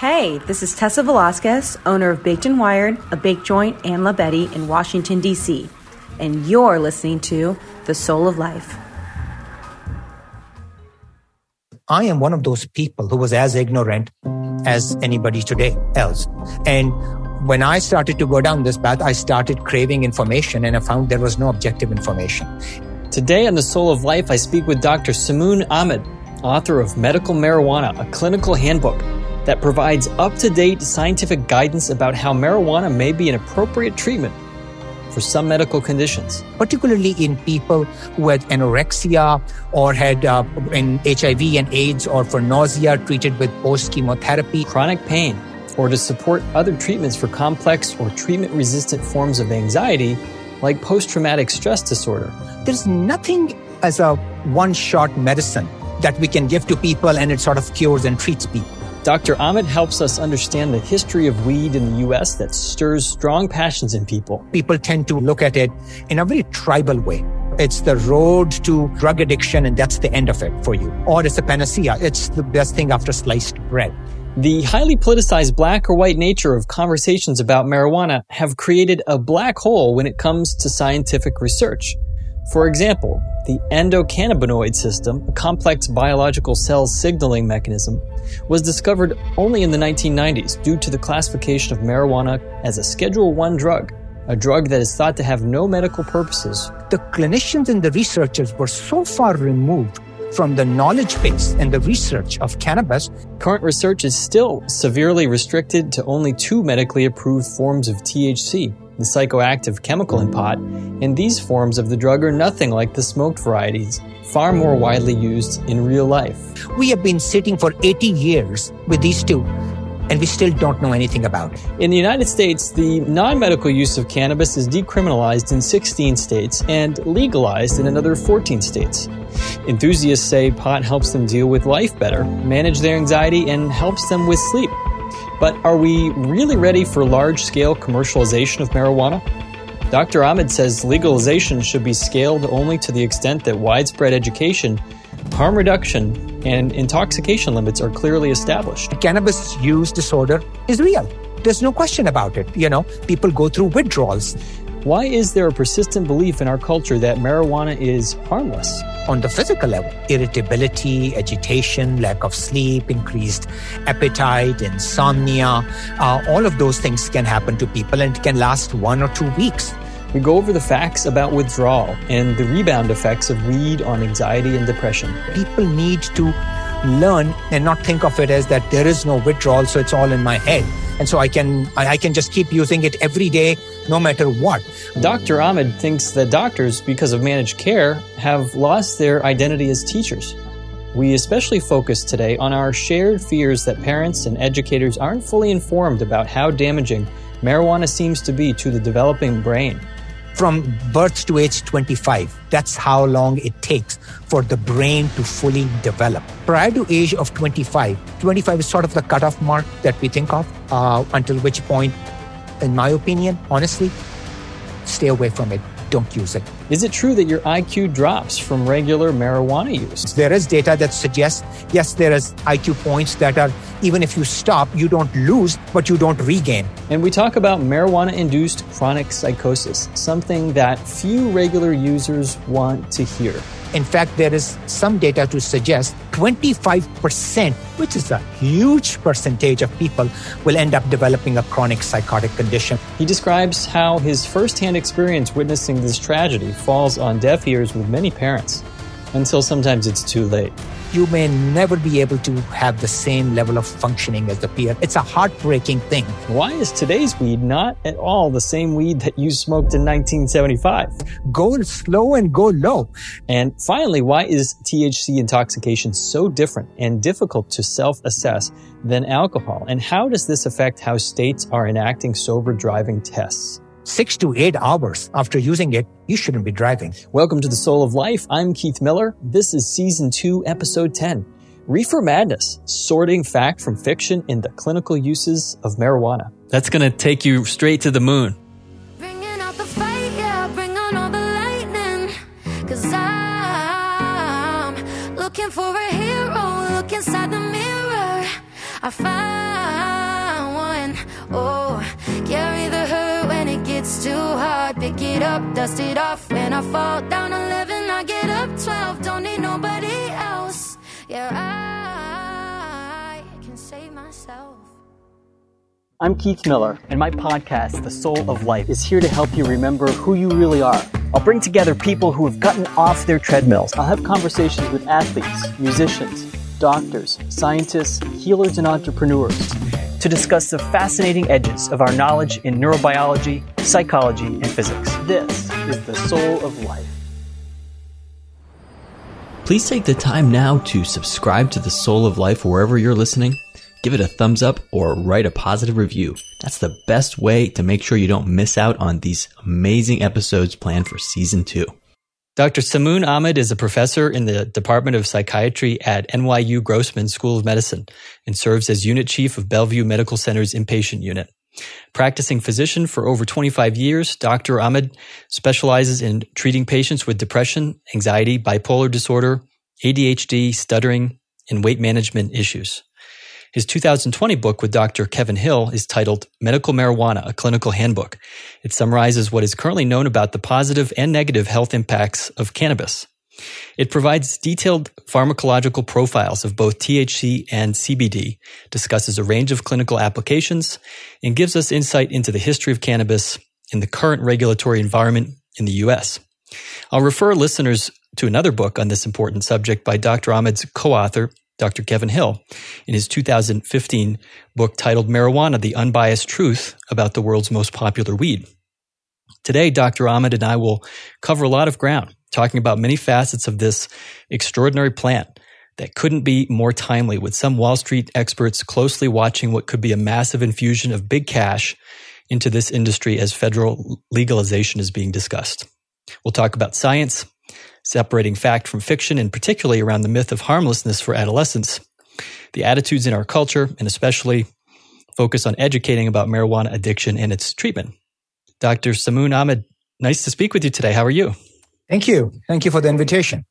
Hey, this is Tessa Velasquez, owner of Baked and Wired, A Baked Joint and La Betty in Washington, D.C., and you're listening to The Soul of Life. I am one of those people who was as ignorant as anybody today else. And when I started to go down this path, I started craving information and I found there was no objective information. Today on The Soul of Life, I speak with Dr. Samoon Ahmad, author of Medical Marijuana, a clinical handbook that provides up to date scientific guidance about how marijuana may be an appropriate treatment for some medical conditions. Particularly in people who had anorexia or had uh, in HIV and AIDS or for nausea treated with post chemotherapy, chronic pain, or to support other treatments for complex or treatment resistant forms of anxiety like post traumatic stress disorder. There's nothing as a one shot medicine that we can give to people and it sort of cures and treats people. Dr. Ahmad helps us understand the history of weed in the U.S. that stirs strong passions in people. People tend to look at it in a very tribal way. It's the road to drug addiction, and that's the end of it for you. Or it's a panacea. It's the best thing after sliced bread. The highly politicized black or white nature of conversations about marijuana have created a black hole when it comes to scientific research. For example, the endocannabinoid system, a complex biological cell signaling mechanism, was discovered only in the 1990s due to the classification of marijuana as a Schedule 1 drug, a drug that is thought to have no medical purposes. The clinicians and the researchers were so far removed from the knowledge base and the research of cannabis. Current research is still severely restricted to only two medically approved forms of THC, the psychoactive chemical in pot, and these forms of the drug are nothing like the smoked varieties, far more widely used in real life. We have been sitting for 80 years with these two and we still don't know anything about. In the United States, the non medical use of cannabis is decriminalized in 16 states and legalized in another 14 states. Enthusiasts say pot helps them deal with life better, manage their anxiety, and helps them with sleep. But are we really ready for large scale commercialization of marijuana? Dr. Ahmad says legalization should be scaled only to the extent that widespread education, harm reduction, and intoxication limits are clearly established. Cannabis use disorder is real. There's no question about it. You know, people go through withdrawals. Why is there a persistent belief in our culture that marijuana is harmless? On the physical level, irritability, agitation, lack of sleep, increased appetite, insomnia, uh, all of those things can happen to people and can last one or two weeks. We go over the facts about withdrawal and the rebound effects of weed on anxiety and depression. People need to learn and not think of it as that there is no withdrawal, so it's all in my head. And so I can I can just keep using it every day, no matter what. Dr. Ahmad thinks that doctors, because of managed care, have lost their identity as teachers. We especially focus today on our shared fears that parents and educators aren't fully informed about how damaging marijuana seems to be to the developing brain from birth to age 25. That's how long it takes for the brain to fully develop. Prior to age of 25, 25 is sort of the cutoff mark that we think of, uh, until which point, in my opinion, honestly, stay away from it don't use it. Is it true that your IQ drops from regular marijuana use? There is data that suggests, yes, there is IQ points that are, even if you stop, you don't lose, but you don't regain. And we talk about marijuana induced chronic psychosis, something that few regular users want to hear. In fact, there is some data to suggest 25%, which is a huge percentage of people, will end up developing a chronic psychotic condition. He describes how his firsthand experience witnessing this tragedy falls on deaf ears with many parents until sometimes it's too late you may never be able to have the same level of functioning as the peer. It's a heartbreaking thing. Why is today's weed not at all the same weed that you smoked in 1975? Go slow and go low. And finally, why is THC intoxication so different and difficult to self-assess than alcohol? And how does this affect how states are enacting sober driving tests? Six to eight hours after using it, you shouldn't be driving. Welcome to the Soul of Life. I'm Keith Miller. This is season two, episode 10. Reefer Madness, sorting fact from fiction in the clinical uses of marijuana. That's going to take you straight to the moon. looking for a hero, too hard. Pick it up, dust it off. When I fall down 11, I get up 12. Don't need nobody else. Yeah, I can save myself. I'm Keith Miller, and my podcast, The Soul of Life, is here to help you remember who you really are. I'll bring together people who have gotten off their treadmills. I'll have conversations with athletes, musicians, doctors, scientists, healers, and entrepreneurs to discuss the fascinating edges of our knowledge in neurobiology, psychology, and physics. This is The Soul of Life. Please take the time now to subscribe to The Soul of Life wherever you're listening give it a thumbs up or write a positive review. That's the best way to make sure you don't miss out on these amazing episodes planned for season two. Dr. Samoon Ahmad is a professor in the Department of Psychiatry at NYU Grossman School of Medicine and serves as unit chief of Bellevue Medical Center's inpatient unit. Practicing physician for over 25 years, Dr. Ahmad specializes in treating patients with depression, anxiety, bipolar disorder, ADHD, stuttering, and weight management issues. His 2020 book with Dr. Kevin Hill is titled Medical Marijuana, a Clinical Handbook. It summarizes what is currently known about the positive and negative health impacts of cannabis. It provides detailed pharmacological profiles of both THC and CBD, discusses a range of clinical applications, and gives us insight into the history of cannabis in the current regulatory environment in the US. I'll refer listeners to another book on this important subject by Dr. Ahmad's co-author, Dr. Kevin Hill in his 2015 book titled Marijuana, The Unbiased Truth About the World's Most Popular Weed. Today, Dr. Ahmad and I will cover a lot of ground, talking about many facets of this extraordinary plant that couldn't be more timely with some Wall Street experts closely watching what could be a massive infusion of big cash into this industry as federal legalization is being discussed. We'll talk about science, separating fact from fiction, and particularly around the myth of harmlessness for adolescents, the attitudes in our culture, and especially focus on educating about marijuana addiction and its treatment. Dr. Samoon Ahmad, nice to speak with you today. How are you? Thank you. Thank you for the invitation.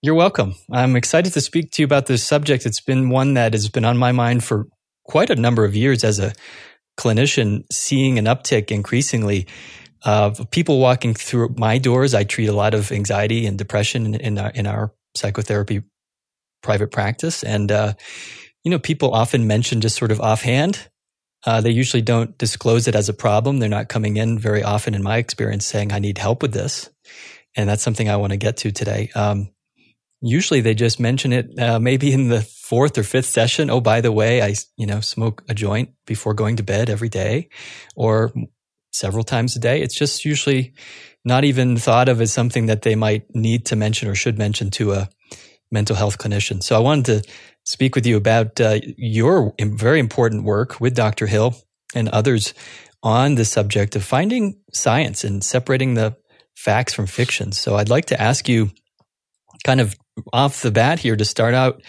You're welcome. I'm excited to speak to you about this subject. It's been one that has been on my mind for quite a number of years as a clinician, seeing an uptick increasingly of people walking through my doors. I treat a lot of anxiety and depression in, in our, in our psychotherapy private practice. And, uh, you know, people often mention just sort of offhand. Uh, they usually don't disclose it as a problem. They're not coming in very often, in my experience, saying, I need help with this. And that's something I want to get to today. Um, usually they just mention it, uh, maybe in the fourth or fifth session. Oh, by the way, I, you know, smoke a joint before going to bed every day. Or several times a day. It's just usually not even thought of as something that they might need to mention or should mention to a mental health clinician. So I wanted to speak with you about uh, your very important work with Dr. Hill and others on the subject of finding science and separating the facts from fiction. So I'd like to ask you kind of off the bat here to start out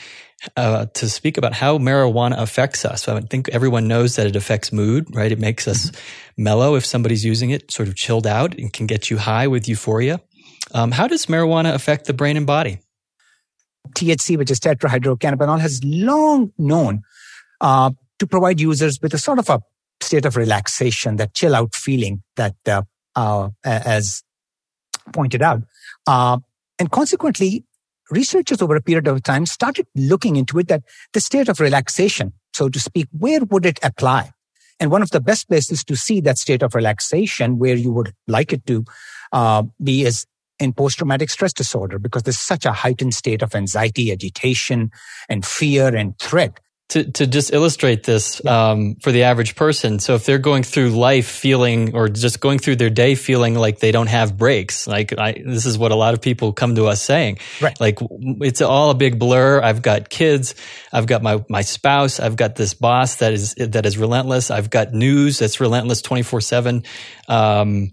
uh, to speak about how marijuana affects us. I think everyone knows that it affects mood, right? It makes us mm-hmm. mellow if somebody's using it, sort of chilled out, and can get you high with euphoria. Um, how does marijuana affect the brain and body? THC, which is tetrahydrocannabinol, has long known uh, to provide users with a sort of a state of relaxation, that chill out feeling that, uh, uh, as pointed out. Uh, and consequently, researchers over a period of time started looking into it that the state of relaxation, so to speak, where would it apply? And one of the best places to see that state of relaxation where you would like it to uh, be is in post-traumatic stress disorder because there's such a heightened state of anxiety, agitation, and fear and threat to, to just illustrate this um, for the average person. So if they're going through life feeling or just going through their day feeling like they don't have breaks, like I, this is what a lot of people come to us saying. Right. Like it's all a big blur. I've got kids. I've got my, my spouse. I've got this boss that is, that is relentless. I've got news that's relentless 24 seven. Um,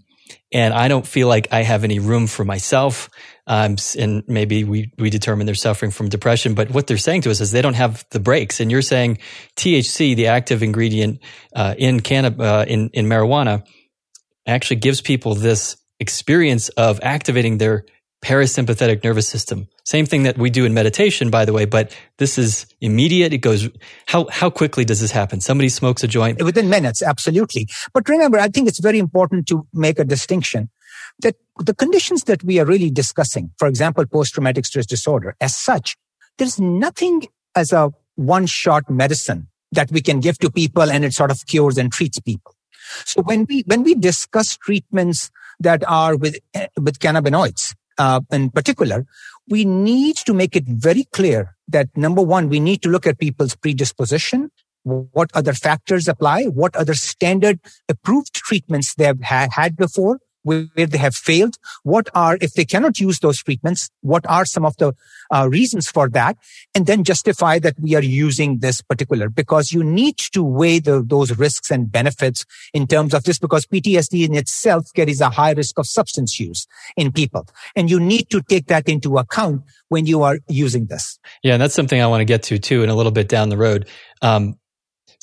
and I don't feel like I have any room for myself. Um, and maybe we, we determine they're suffering from depression, but what they're saying to us is they don't have the breaks. And you're saying THC, the active ingredient, uh, in cannabis, uh, in, in marijuana actually gives people this experience of activating their parasympathetic nervous system. Same thing that we do in meditation, by the way, but this is immediate. It goes, how, how quickly does this happen? Somebody smokes a joint. Within minutes, absolutely. But remember, I think it's very important to make a distinction that the conditions that we are really discussing, for example, post-traumatic stress disorder, as such, there's nothing as a one-shot medicine that we can give to people and it sort of cures and treats people. So when we, when we discuss treatments that are with, with cannabinoids, uh, in particular, we need to make it very clear that number one, we need to look at people's predisposition, what other factors apply, what other standard approved treatments they have had before, where they have failed? What are, if they cannot use those treatments, what are some of the uh, reasons for that? And then justify that we are using this particular because you need to weigh the, those risks and benefits in terms of this because PTSD in itself carries a high risk of substance use in people. And you need to take that into account when you are using this. Yeah. And that's something I want to get to too in a little bit down the road. Um,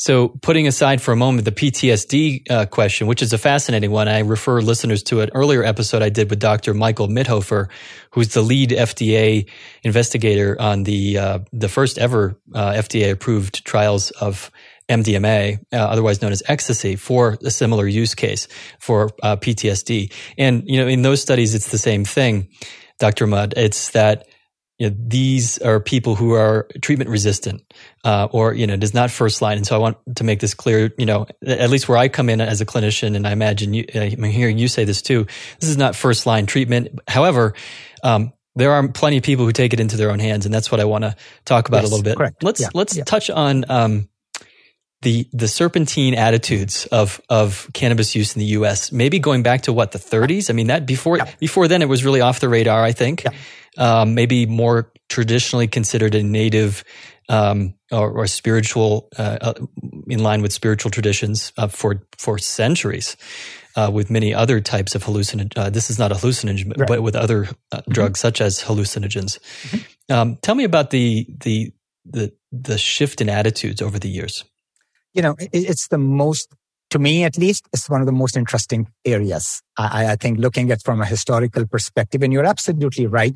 so putting aside for a moment the PTSD uh, question, which is a fascinating one, I refer listeners to an earlier episode I did with Dr. Michael Mithoefer, who's the lead FDA investigator on the uh, the first ever uh, FDA approved trials of MDMA, uh, otherwise known as ecstasy, for a similar use case for uh, PTSD. And you know, in those studies, it's the same thing, Dr. Mudd. It's that you know, these are people who are treatment resistant, uh, or, you know, it is not first line. And so I want to make this clear, you know, at least where I come in as a clinician, and I imagine you, uh, I'm hearing you say this too, this is not first line treatment. However, um, there are plenty of people who take it into their own hands, and that's what I want to talk about yes, a little bit. Correct. Let's yeah, let's yeah. touch on um, the the serpentine attitudes of of cannabis use in the U.S. Maybe going back to what the 30s. I mean, that before yeah. before then it was really off the radar. I think um, maybe more traditionally considered a native um, or, or, spiritual, uh, uh, in line with spiritual traditions uh, for for centuries. Uh, with many other types of hallucinogens, uh, this is not a hallucinogen, right. but with other uh, mm-hmm. drugs such as hallucinogens. Mm-hmm. Um, tell me about the the the the shift in attitudes over the years. You know, it's the most to me at least, it's one of the most interesting areas. I, I, think looking at from a historical perspective, and you're absolutely right.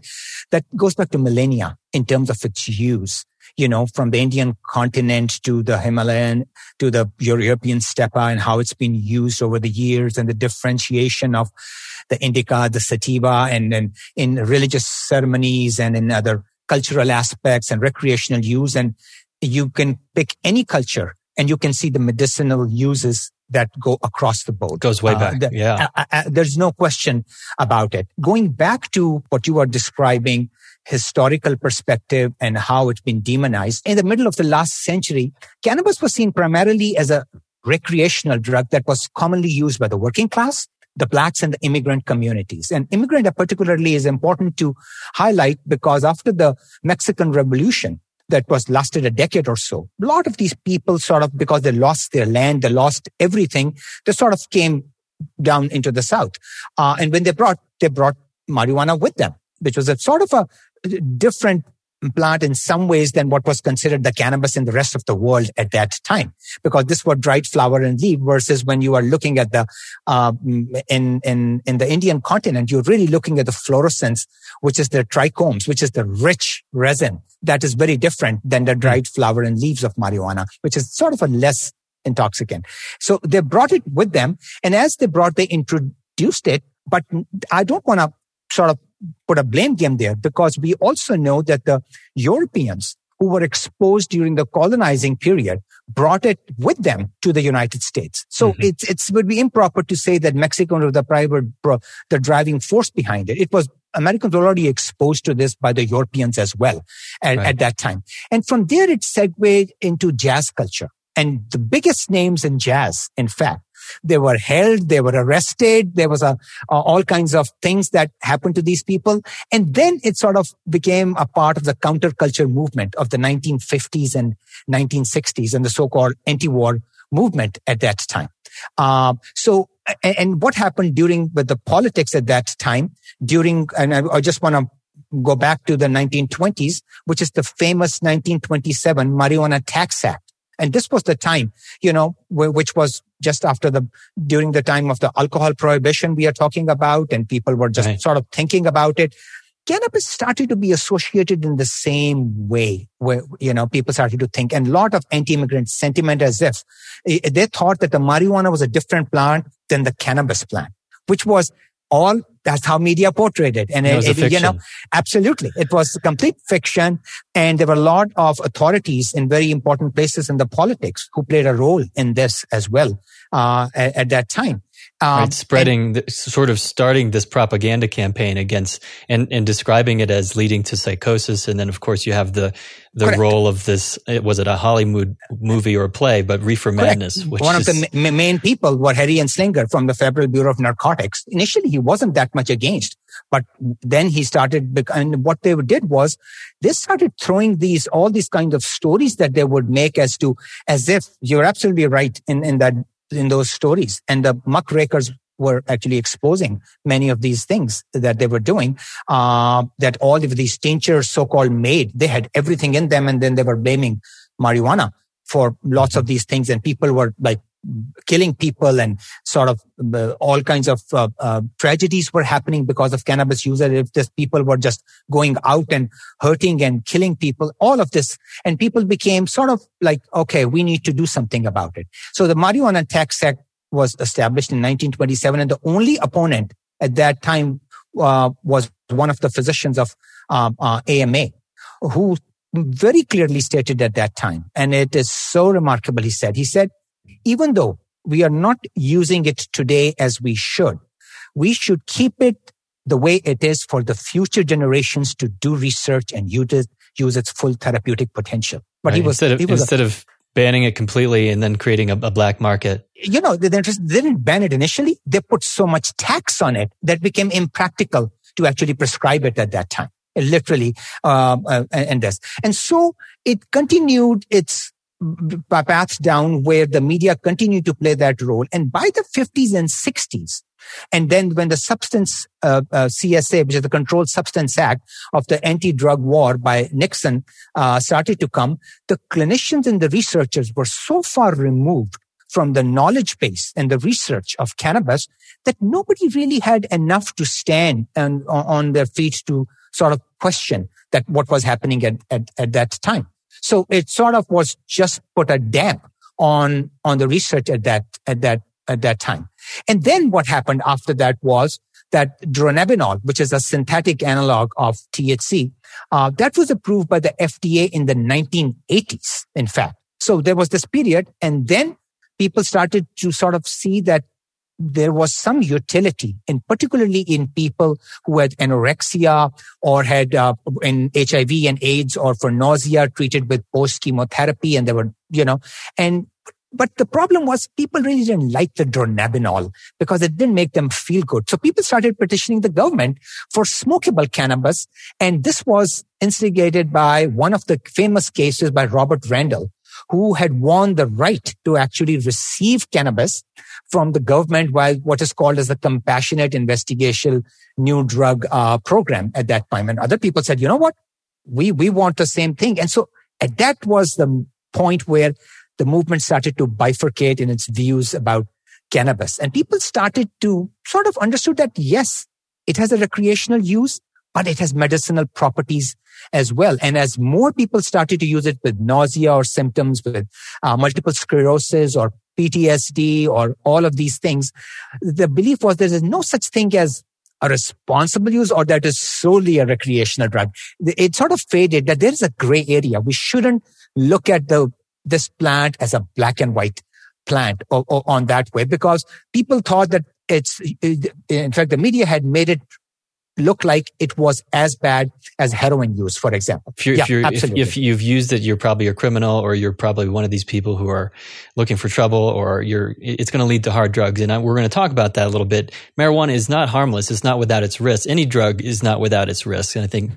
That goes back to millennia in terms of its use. You know, from the Indian continent to the Himalayan to the European steppe and how it's been used over the years and the differentiation of the indica, the sativa and, and in religious ceremonies and in other cultural aspects and recreational use. And you can pick any culture and you can see the medicinal uses that go across the board. Goes way uh, back. Uh, the, yeah. Uh, uh, there's no question about it. Going back to what you are describing, historical perspective and how it's been demonized. In the middle of the last century, cannabis was seen primarily as a recreational drug that was commonly used by the working class, the blacks and the immigrant communities. And immigrant particularly is important to highlight because after the Mexican Revolution, that was lasted a decade or so. A lot of these people sort of, because they lost their land, they lost everything, they sort of came down into the South. Uh, and when they brought, they brought marijuana with them, which was a sort of a different plant in some ways than what was considered the cannabis in the rest of the world at that time, because this was dried flower and leaf versus when you are looking at the, uh, in, in, in the Indian continent, you're really looking at the fluorescence, which is the trichomes, which is the rich resin that is very different than the dried flower and leaves of marijuana, which is sort of a less intoxicant. So they brought it with them. And as they brought, they introduced it, but I don't want to sort of put a blame game there because we also know that the Europeans who were exposed during the colonizing period brought it with them to the United States. So mm-hmm. it's, it's would be improper to say that Mexico was the private, the driving force behind it. It was Americans were already exposed to this by the Europeans as well at, right. at that time. And from there, it segued into jazz culture. And the biggest names in jazz, in fact, they were held, they were arrested. There was a, all kinds of things that happened to these people. And then it sort of became a part of the counterculture movement of the 1950s and 1960s and the so-called anti-war movement at that time. Uh, so, and, and, what happened during with the politics at that time during, and I, I just want to go back to the 1920s, which is the famous 1927 Marijuana Tax Act. And this was the time, you know, which was just after the, during the time of the alcohol prohibition we are talking about and people were just right. sort of thinking about it. cannabis started to be associated in the same way where, you know, people started to think and a lot of anti-immigrant sentiment as if eh, they thought that the marijuana was a different plant than the cannabis plant, which was all that's how media portrayed it. And it, it, you know, absolutely. It was complete fiction. And there were a lot of authorities in very important places in the politics who played a role in this as well, uh, at, at that time. Um, right, spreading, and, sort of starting this propaganda campaign against and, and describing it as leading to psychosis. And then, of course, you have the the correct. role of this. Was it a Hollywood movie or play? But Reefer Madness, which one is, of the ma- main people were Harry Anslinger from the Federal Bureau of Narcotics. Initially, he wasn't that much against, but then he started. And what they did was they started throwing these all these kind of stories that they would make as to as if you're absolutely right in in that in those stories. And the muckrakers were actually exposing many of these things that they were doing, uh, that all of these tinctures so-called made, they had everything in them. And then they were blaming marijuana for lots of these things. And people were like killing people and sort of uh, all kinds of uh, uh, tragedies were happening because of cannabis users. If this people were just going out and hurting and killing people, all of this, and people became sort of like, okay, we need to do something about it. So the Marijuana Tax Act was established in 1927, and the only opponent at that time uh, was one of the physicians of um, uh, AMA, who very clearly stated at that time, and it is so remarkable. He said, he said even though we are not using it today as we should, we should keep it the way it is for the future generations to do research and use it, use its full therapeutic potential. But right. he was, instead of, was instead a, of banning it completely and then creating a, a black market. You know, they, just didn't ban it initially. They put so much tax on it that became impractical to actually prescribe it at that time. Literally, um, uh, and this. And so it continued its paths down where the media continued to play that role. And by the 50s and 60s, and then when the substance uh, uh, CSA, which is the Controlled Substance Act of the anti-drug war by Nixon, uh, started to come, the clinicians and the researchers were so far removed from the knowledge base and the research of cannabis that nobody really had enough to stand and on their feet to sort of question that what was happening at, at, at that time. So it sort of was just put a damp on, on the research at that, at that, at that time. And then what happened after that was that dronabinol, which is a synthetic analog of THC, uh, that was approved by the FDA in the 1980s, in fact. So there was this period and then people started to sort of see that there was some utility in particularly in people who had anorexia or had uh, in HIV and AIDS or for nausea treated with post chemotherapy. And they were, you know, and but the problem was people really didn't like the dronabinol because it didn't make them feel good. So people started petitioning the government for smokable cannabis. And this was instigated by one of the famous cases by Robert Randall, who had won the right to actually receive cannabis from the government while what is called as the compassionate investigation new drug uh, program at that time. And other people said, you know what? We, we want the same thing. And so at that was the point where the movement started to bifurcate in its views about cannabis. And people started to sort of understood that yes, it has a recreational use, but it has medicinal properties as well. And as more people started to use it with nausea or symptoms with uh, multiple sclerosis or PTSD or all of these things. The belief was there is no such thing as a responsible use or that is solely a recreational drug. It sort of faded that there is a gray area. We shouldn't look at the, this plant as a black and white plant or, or on that way because people thought that it's, in fact, the media had made it look like it was as bad as heroin use, for example. If, yeah, if, absolutely. If, if, you've used it, you're probably a criminal or you're probably one of these people who are looking for trouble or you're, it's going to lead to hard drugs. And we're going to talk about that a little bit. Marijuana is not harmless. It's not without its risks. Any drug is not without its risks. And I think,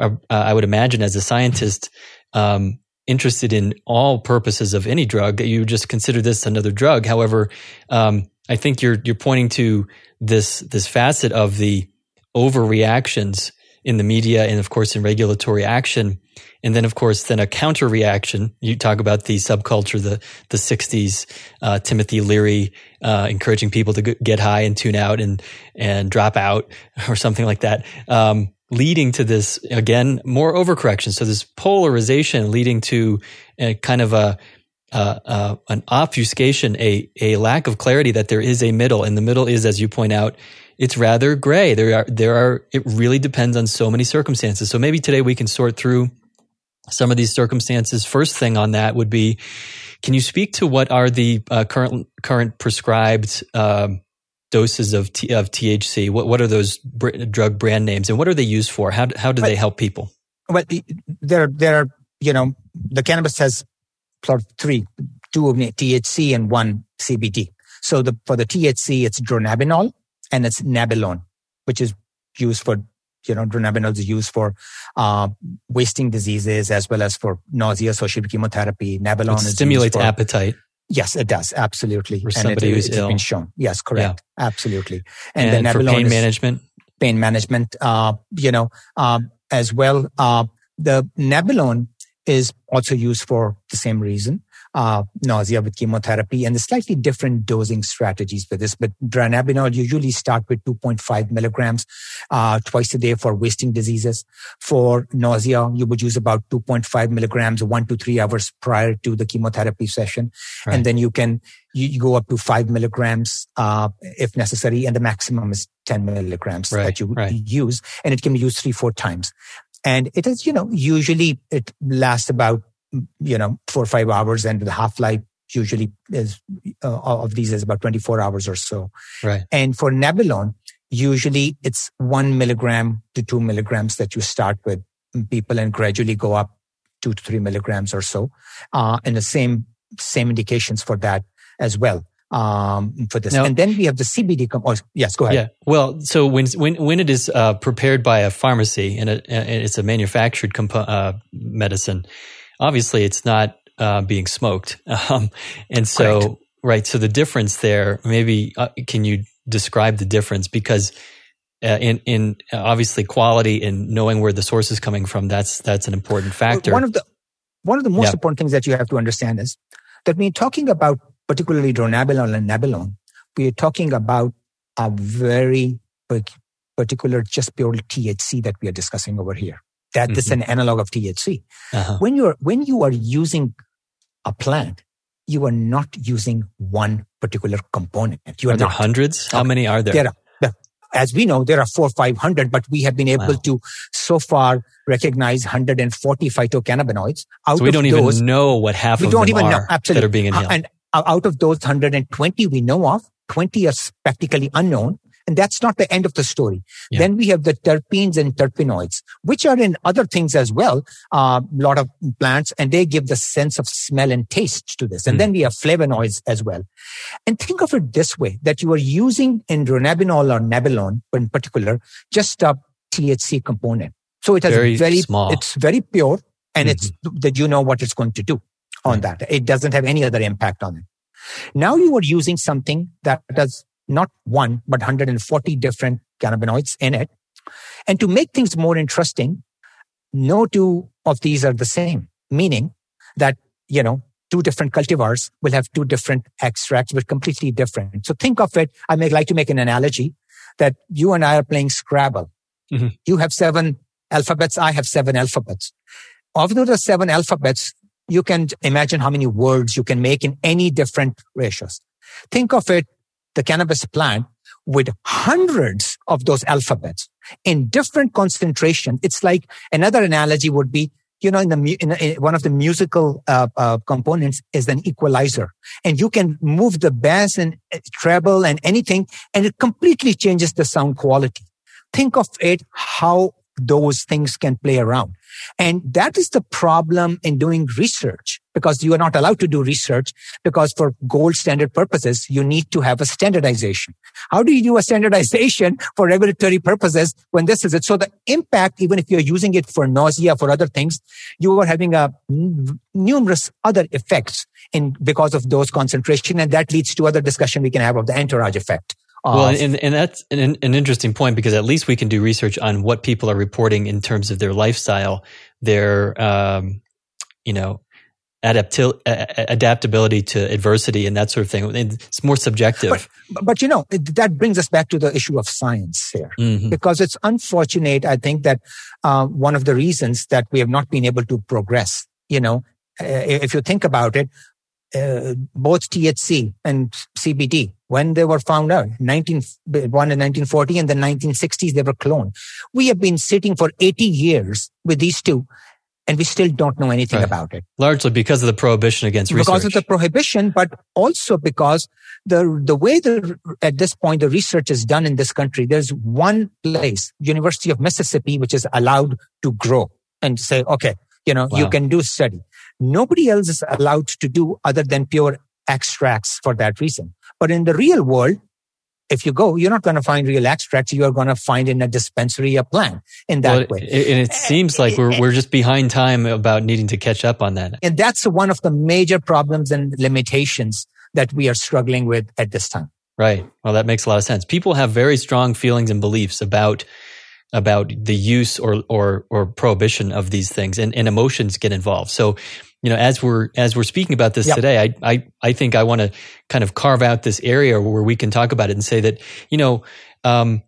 uh, I would imagine as a scientist, um, interested in all purposes of any drug, you just consider this another drug. However, um, I think you're, you're pointing to this, this facet of the, overreactions in the media and of course in regulatory action. And then of course, then a counter reaction. You talk about the subculture, the, the sixties, uh, Timothy Leary, uh, encouraging people to get high and tune out and, and drop out or something like that. Um, leading to this again more overcorrection. So this polarization leading to a kind of a uh, uh, an obfuscation, a a lack of clarity that there is a middle, and the middle is, as you point out, it's rather gray. There are there are it really depends on so many circumstances. So maybe today we can sort through some of these circumstances. First thing on that would be, can you speak to what are the uh, current current prescribed um, doses of T, of THC? What what are those br- drug brand names, and what are they used for? How how do they help people? Well, there there are you know the cannabis has sort of three, two of THC and one CBD. So the for the THC, it's dronabinol and it's nabilone, which is used for you know, dronabinol is used for uh, wasting diseases as well as for nausea associated with chemotherapy. Nabilone stimulates for, appetite. Yes, it does. Absolutely. For somebody it, who's it's ill. been shown. Yes, correct. Yeah. Absolutely. And, and for pain management? Pain management, uh, you know, um, as well. Uh, the nabilone is also used for the same reason uh, nausea with chemotherapy and the slightly different dosing strategies for this. But dronabinol usually start with 2.5 milligrams uh, twice a day for wasting diseases. For nausea, you would use about 2.5 milligrams one to three hours prior to the chemotherapy session. Right. And then you can you, go up to five milligrams uh, if necessary, and the maximum is 10 milligrams right. that you right. use. And it can be used three, four times. And it is, you know, usually it lasts about you know, four or five hours and the half life usually is uh, of these is about 24 hours or so. Right. And for Nabilone, usually it's one milligram to two milligrams that you start with people and gradually go up two to three milligrams or so. Uh, and the same, same indications for that as well. Um, for this, now, and then we have the CBD. Com- oh, yes, go ahead. Yeah. Well, so when when when it is uh, prepared by a pharmacy and, it, and it's a manufactured compo- uh, medicine, obviously it's not uh, being smoked. Um, and so, Correct. right. So the difference there, maybe uh, can you describe the difference? Because uh, in, in obviously quality and knowing where the source is coming from, that's, that's an important factor. One of the, one of the most yeah. important things that you have to understand is that when talking about particularly dronabinol and nabilone, we are talking about a very particular just pure THC that we are discussing over here that mm-hmm. is an analog of THC. Uh-huh. When you're, when you are using a plant, you are not using one particular component. You are, are there not. hundreds? How many are there? There are, as we know, there are four, 500, but we have been able wow. to so far recognize 140 phytocannabinoids. Out so we don't those, even know what half we of don't even know, absolutely. that are being inhaled. And out of those 120 we know of, 20 are practically unknown. And that's not the end of the story. Yeah. Then we have the terpenes and terpenoids, which are in other things as well. A uh, lot of plants and they give the sense of smell and taste to this. And mm. then we have flavonoids as well. And think of it this way, that you are using in dronabinol or nabilone in particular, just a THC component. So it has very, very small. it's very pure and mm-hmm. it's that you know what it's going to do on that. It doesn't have any other impact on it. Now you are using something that does not one, but 140 different cannabinoids in it. And to make things more interesting, no two of these are the same, meaning that, you know, two different cultivars will have two different extracts, but completely different. So think of it. I may like to make an analogy that you and I are playing Scrabble. Mm-hmm. You have seven alphabets. I have seven alphabets. Of those seven alphabets, you can imagine how many words you can make in any different ratios. Think of it the cannabis plant with hundreds of those alphabets in different concentration. It's like another analogy would be, you know, in the in, in one of the musical uh, uh, components is an equalizer, and you can move the bass and uh, treble and anything, and it completely changes the sound quality. Think of it how those things can play around. And that is the problem in doing research because you are not allowed to do research because for gold standard purposes, you need to have a standardization. How do you do a standardization for regulatory purposes when this is it? So the impact, even if you're using it for nausea, for other things, you are having a n- numerous other effects in because of those concentration. And that leads to other discussion we can have of the entourage effect. Well, and, and that's an, an, interesting point because at least we can do research on what people are reporting in terms of their lifestyle, their, um, you know, adaptil- adaptability to adversity and that sort of thing. It's more subjective. But, but you know, that brings us back to the issue of science here, mm-hmm. because it's unfortunate. I think that uh, one of the reasons that we have not been able to progress, you know, uh, if you think about it, uh, both THC and CBD, when they were found out, 19, one in 1940 and the 1960s, they were cloned. We have been sitting for 80 years with these two and we still don't know anything right. about it. Largely because of the prohibition against research. Because of the prohibition, but also because the the way the at this point the research is done in this country, there's one place, University of Mississippi, which is allowed to grow and say, okay, you know, wow. you can do study. Nobody else is allowed to do other than pure extracts for that reason. But in the real world, if you go, you're not going to find real extracts. You are going to find in a dispensary a plant in that well, way. And it seems like we're, we're just behind time about needing to catch up on that. And that's one of the major problems and limitations that we are struggling with at this time. Right. Well, that makes a lot of sense. People have very strong feelings and beliefs about about the use or or or prohibition of these things and, and emotions get involved. So you know, as we're as we're speaking about this yep. today, I I I think I want to kind of carve out this area where we can talk about it and say that you know. Um,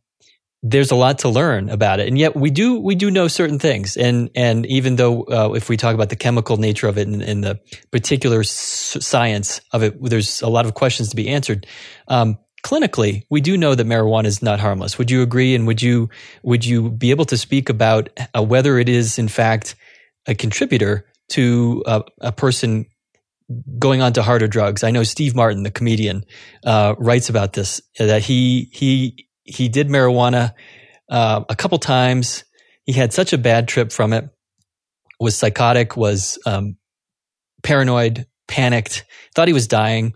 there's a lot to learn about it, and yet we do we do know certain things. And and even though uh, if we talk about the chemical nature of it and, and the particular s- science of it, there's a lot of questions to be answered. Um, clinically, we do know that marijuana is not harmless. Would you agree? And would you would you be able to speak about uh, whether it is in fact a contributor to a, a, person going on to harder drugs. I know Steve Martin, the comedian, uh, writes about this that he he he did marijuana uh, a couple times. He had such a bad trip from it. Was psychotic. Was um, paranoid. Panicked. Thought he was dying.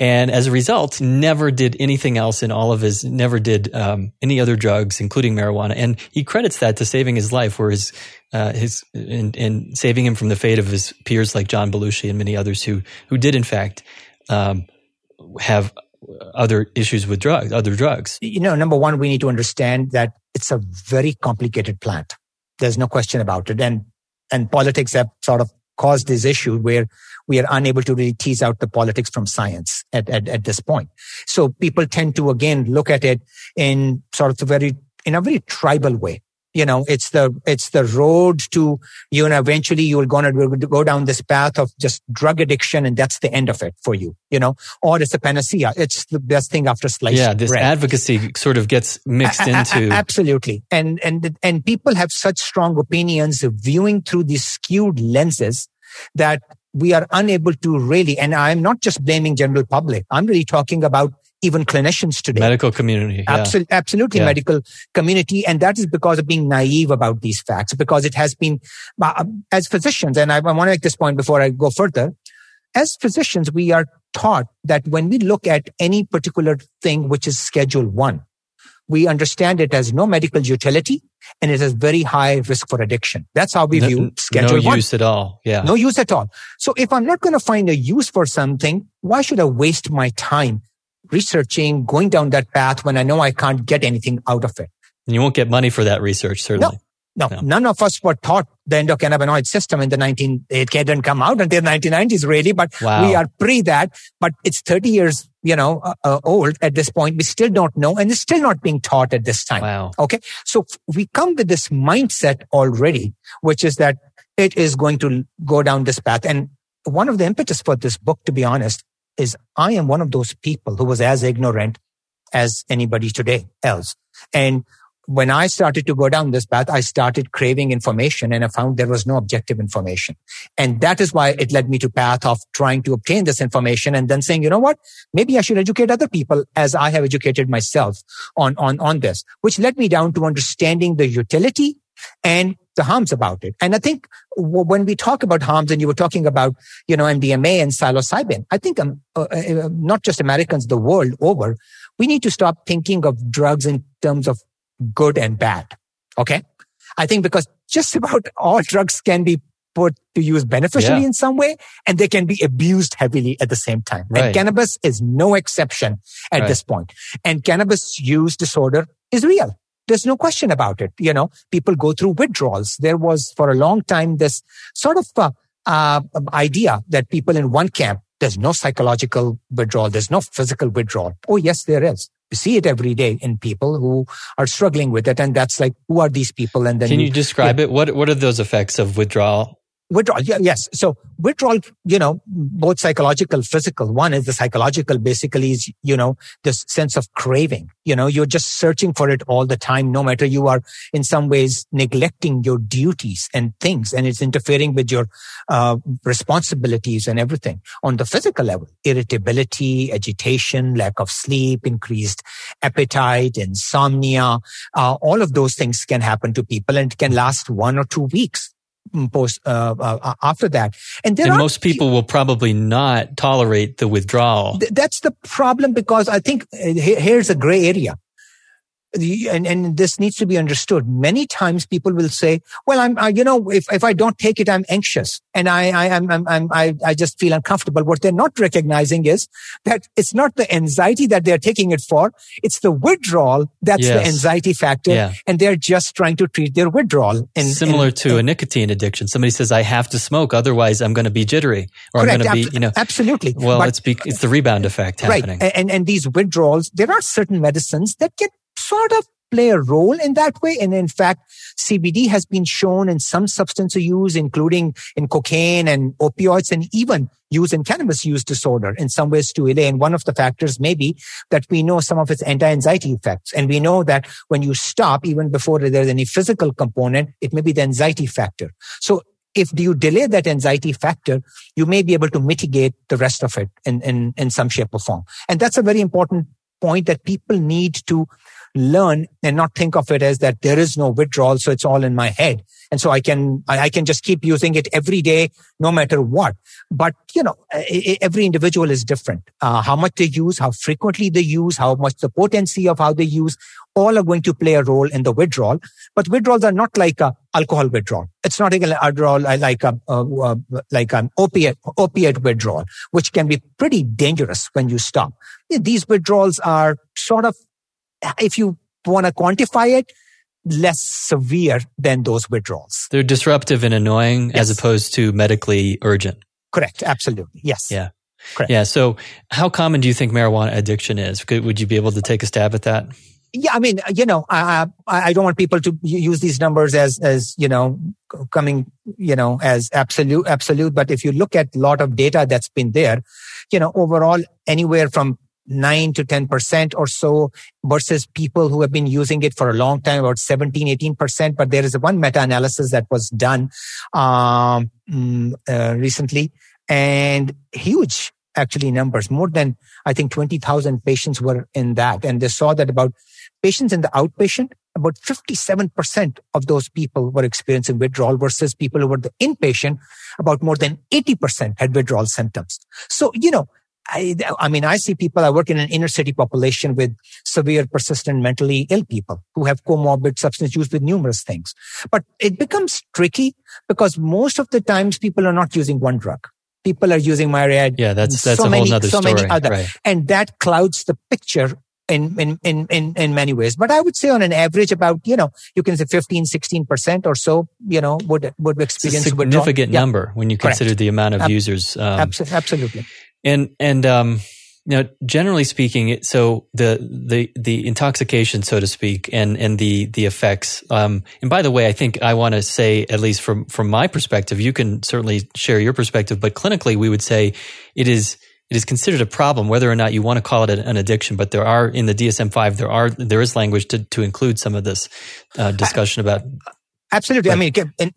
And as a result, never did anything else in all of his, never did um, any other drugs, including marijuana. And he credits that to saving his life, where his, uh, his, and, saving him from the fate of his peers like John Belushi and many others who, who did in fact, um, have other issues with drugs, other drugs. You know, number one, we need to understand that it's a very complicated plant. There's no question about it. And, and politics have sort of caused this issue where we are unable to really tease out the politics from science at, at, at this point. So people tend to again look at it in sort of a very, in a very tribal way. You know, it's the, it's the road to, you know, eventually you're going to go down this path of just drug addiction and that's the end of it for you, you know, or it's a panacea. It's the best thing after sliced Yeah. This bread. advocacy sort of gets mixed a- into. A- absolutely. And, and, and people have such strong opinions viewing through these skewed lenses that we are unable to really, and I'm not just blaming general public. I'm really talking about even clinicians today. Medical community. Yeah. Absolutely, absolutely yeah. medical community. And that is because of being naive about these facts, because it has been, uh, as physicians, and I, I want to make this point before I go further. As physicians, we are taught that when we look at any particular thing which is schedule one, we understand it has no medical utility and it has very high risk for addiction. That's how we no, view schedule no one. use at all. Yeah. No use at all. So if I'm not going to find a use for something, why should I waste my time researching, going down that path when I know I can't get anything out of it? And you won't get money for that research, certainly. No. No, no, none of us were taught the endocannabinoid system in the 19, it didn't come out until the 1990s really, but wow. we are pre that, but it's 30 years, you know, uh, uh, old at this point. We still don't know and it's still not being taught at this time. Wow. Okay. So we come with this mindset already, which is that it is going to go down this path. And one of the impetus for this book, to be honest, is I am one of those people who was as ignorant as anybody today else. And when I started to go down this path, I started craving information and I found there was no objective information. And that is why it led me to path of trying to obtain this information and then saying, you know what? Maybe I should educate other people as I have educated myself on, on, on this, which led me down to understanding the utility and the harms about it. And I think when we talk about harms and you were talking about, you know, MDMA and psilocybin, I think um, uh, uh, not just Americans, the world over, we need to stop thinking of drugs in terms of good and bad. Okay. I think because just about all drugs can be put to use beneficially yeah. in some way and they can be abused heavily at the same time. Right. And cannabis is no exception at right. this point. And cannabis use disorder is real. There's no question about it. You know, people go through withdrawals. There was for a long time this sort of uh, uh, idea that people in one camp, there's no psychological withdrawal. There's no physical withdrawal. Oh, yes, there is. See it every day in people who are struggling with it. And that's like, who are these people? And then can you, you describe yeah. it? What, what are those effects of withdrawal? Withdrawal yeah, yes. So withdrawal you know both psychological physical. One is the psychological basically is you know this sense of craving. You know you're just searching for it all the time no matter you are in some ways neglecting your duties and things and it's interfering with your uh, responsibilities and everything. On the physical level irritability agitation lack of sleep increased appetite insomnia uh, all of those things can happen to people and it can last one or two weeks post uh, uh, after that. And, and most people will probably not tolerate the withdrawal. Th- that's the problem because I think uh, here's a gray area and, and this needs to be understood. Many times people will say, well, I'm, I, you know, if, if I don't take it, I'm anxious and I, I, I'm, I'm, I, I just feel uncomfortable. What they're not recognizing is that it's not the anxiety that they're taking it for. It's the withdrawal. That's yes. the anxiety factor. Yeah. And they're just trying to treat their withdrawal. In, Similar in, to in, a nicotine addiction. Somebody says, I have to smoke. Otherwise I'm going to be jittery or correct, I'm going to be, you know, absolutely. Well, but, it's, be, it's the rebound effect happening. Right. And, and these withdrawals, there are certain medicines that get sort of play a role in that way. And in fact, CBD has been shown in some substance use, including in cocaine and opioids and even use in cannabis use disorder in some ways to allay. And one of the factors may be that we know some of its anti-anxiety effects. And we know that when you stop, even before there's any physical component, it may be the anxiety factor. So if you delay that anxiety factor, you may be able to mitigate the rest of it in, in, in some shape or form. And that's a very important point that people need to learn and not think of it as that there is no withdrawal. So it's all in my head. And so I can, I can just keep using it every day, no matter what. But, you know, every individual is different. Uh, how much they use, how frequently they use, how much the potency of how they use, all are going to play a role in the withdrawal. But withdrawals are not like a alcohol withdrawal. It's not like a withdrawal like a, uh, like an opiate, opiate withdrawal, which can be pretty dangerous when you stop. These withdrawals are sort of if you want to quantify it, less severe than those withdrawals. They're disruptive and annoying yes. as opposed to medically urgent. Correct. Absolutely. Yes. Yeah. Correct. Yeah. So how common do you think marijuana addiction is? would you be able to take a stab at that? Yeah, I mean, you know, I, I don't want people to use these numbers as, as, you know, coming, you know, as absolute, absolute. But if you look at a lot of data that's been there, you know, overall, anywhere from 9 to 10% or so versus people who have been using it for a long time, about 17, 18%. But there is one meta-analysis that was done um, mm, uh, recently and huge actually numbers. More than, I think, 20,000 patients were in that. And they saw that about patients in the outpatient, about 57% of those people were experiencing withdrawal versus people who were the inpatient, about more than 80% had withdrawal symptoms. So, you know, I, I mean, I see people, I work in an inner city population with severe, persistent, mentally ill people who have comorbid substance use with numerous things. But it becomes tricky because most of the times people are not using one drug. People are using myriad. Yeah, that's, that's so a many, whole other so story. many other. Right. And that clouds the picture in, in, in, in, in many ways. But I would say on an average about, you know, you can say 15, 16% or so, you know, would, would experience it's a significant number when you consider Correct. the amount of Ab- users. Um, absolutely. And and um, you know, generally speaking, so the the the intoxication, so to speak, and and the the effects. Um, and by the way, I think I want to say, at least from from my perspective, you can certainly share your perspective, but clinically, we would say it is it is considered a problem, whether or not you want to call it an addiction. But there are in the DSM five, there are there is language to to include some of this uh, discussion about Absolutely. I mean,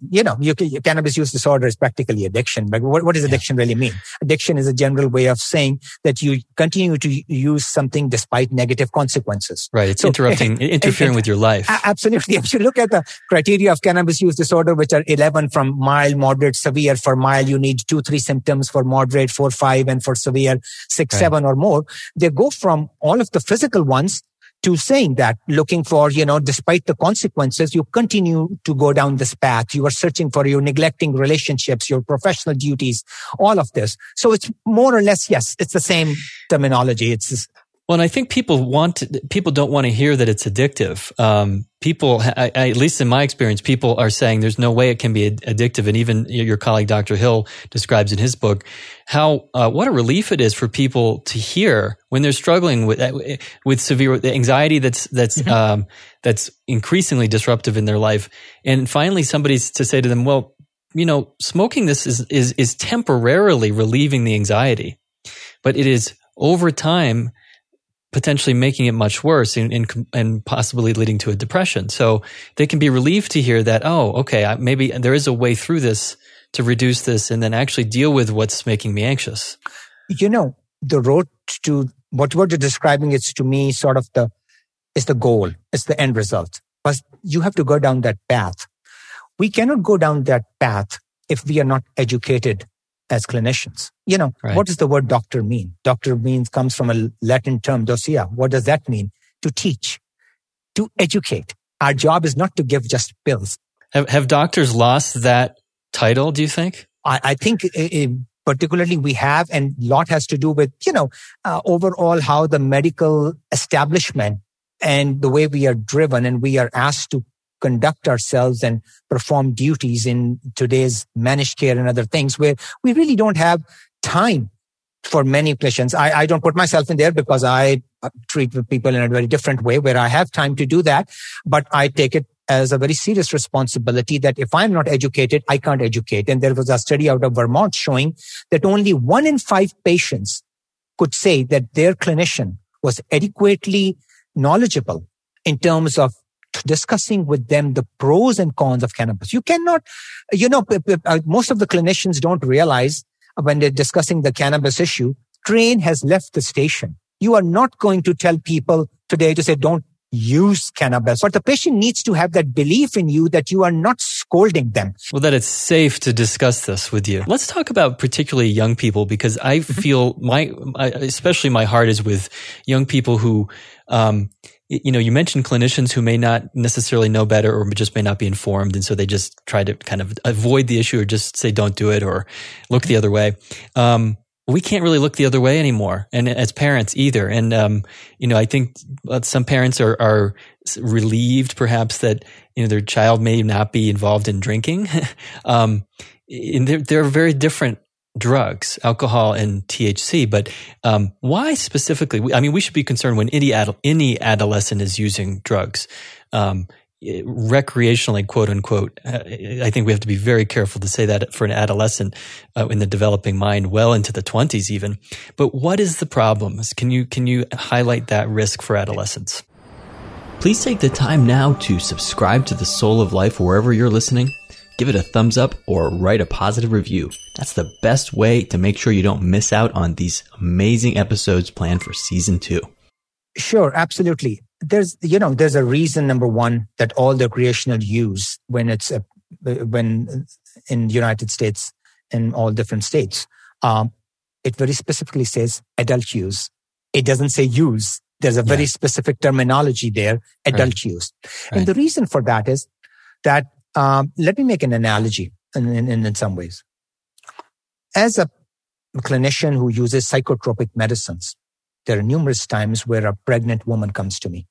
you know, you, cannabis use disorder is practically addiction. But what, what does addiction yeah. really mean? Addiction is a general way of saying that you continue to use something despite negative consequences. Right. It's so, interrupting, interfering with your life. Absolutely. If you look at the criteria of cannabis use disorder, which are 11 from mild, moderate, severe. For mild, you need two, three symptoms. For moderate, four, five. And for severe, six, right. seven or more. They go from all of the physical ones to saying that looking for, you know, despite the consequences, you continue to go down this path. You are searching for, you're neglecting relationships, your professional duties, all of this. So it's more or less, yes, it's the same terminology. It's Well, and I think people want to, people don't want to hear that it's addictive. Um, people, I, I, at least in my experience, people are saying there's no way it can be addictive. And even your colleague Dr. Hill describes in his book how uh, what a relief it is for people to hear when they're struggling with uh, with severe anxiety that's that's mm-hmm. um, that's increasingly disruptive in their life, and finally somebody's to say to them, well, you know, smoking this is is is temporarily relieving the anxiety, but it is over time potentially making it much worse and, and, and, possibly leading to a depression. So they can be relieved to hear that, oh, okay, maybe there is a way through this to reduce this and then actually deal with what's making me anxious. You know, the road to what, you're describing is to me sort of the, is the goal. It's the end result. But you have to go down that path. We cannot go down that path if we are not educated as clinicians. You know, right. what does the word doctor mean? Doctor means comes from a Latin term, docia. What does that mean? To teach, to educate. Our job is not to give just pills. Have, have doctors lost that title, do you think? I, I think uh, particularly we have, and a lot has to do with, you know, uh, overall how the medical establishment and the way we are driven and we are asked to conduct ourselves and perform duties in today's managed care and other things where we really don't have time for many clinicians. I, I don't put myself in there because I uh, treat people in a very different way where I have time to do that, but I take it as a very serious responsibility that if I'm not educated, I can't educate. And there was a study out of Vermont showing that only one in five patients could say that their clinician was adequately knowledgeable in terms of discussing with them the pros and cons of cannabis. You cannot, you know, uh, most of the clinicians don't realize when they're discussing the cannabis issue, train has left the station. You are not going to tell people today to say, don't use cannabis, but the patient needs to have that belief in you that you are not scolding them. Well, that it's safe to discuss this with you. Let's talk about particularly young people because I mm-hmm. feel my, especially my heart is with young people who, um, you know, you mentioned clinicians who may not necessarily know better or just may not be informed. And so they just try to kind of avoid the issue or just say, don't do it or look the other way. Um, we can't really look the other way anymore. And as parents either. And, um, you know, I think some parents are, are relieved perhaps that, you know, their child may not be involved in drinking. um, they're, they're very different drugs, alcohol and THC. But um, why specifically? I mean, we should be concerned when any ad- any adolescent is using drugs. Um, recreationally, quote unquote. Uh, I think we have to be very careful to say that for an adolescent uh, in the developing mind, well into the twenties even. But what is the problem? Can you can you highlight that risk for adolescents? Please take the time now to subscribe to the Soul of Life wherever you're listening give it a thumbs up or write a positive review. That's the best way to make sure you don't miss out on these amazing episodes planned for season two. Sure, absolutely. There's, you know, there's a reason, number one, that all the recreational use when it's, a, when in United States, in all different states, um, it very specifically says adult use. It doesn't say use. There's a very yeah. specific terminology there, adult right. use. Right. And the reason for that is that um, let me make an analogy in, in, in some ways. As a clinician who uses psychotropic medicines, there are numerous times where a pregnant woman comes to me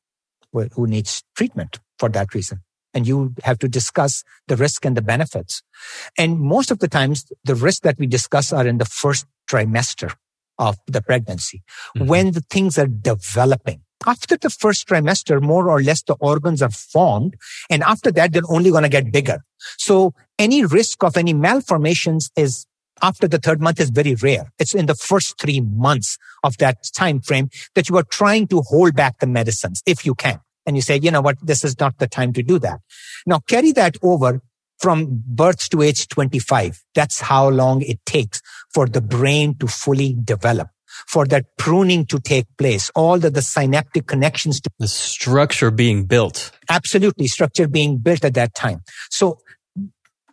who needs treatment for that reason. And you have to discuss the risk and the benefits. And most of the times, the risks that we discuss are in the first trimester of the pregnancy mm-hmm. when the things are developing after the first trimester, more or less the organs are formed. And after that, they're only going to get bigger. So any risk of any malformations is after the third month is very rare. It's in the first three months of that time frame that you are trying to hold back the medicines if you can. And you say, you know what? This is not the time to do that. Now carry that over from birth to age 25. That's how long it takes for the brain to fully develop for that pruning to take place, all the, the synaptic connections to the structure being built. Absolutely, structure being built at that time. So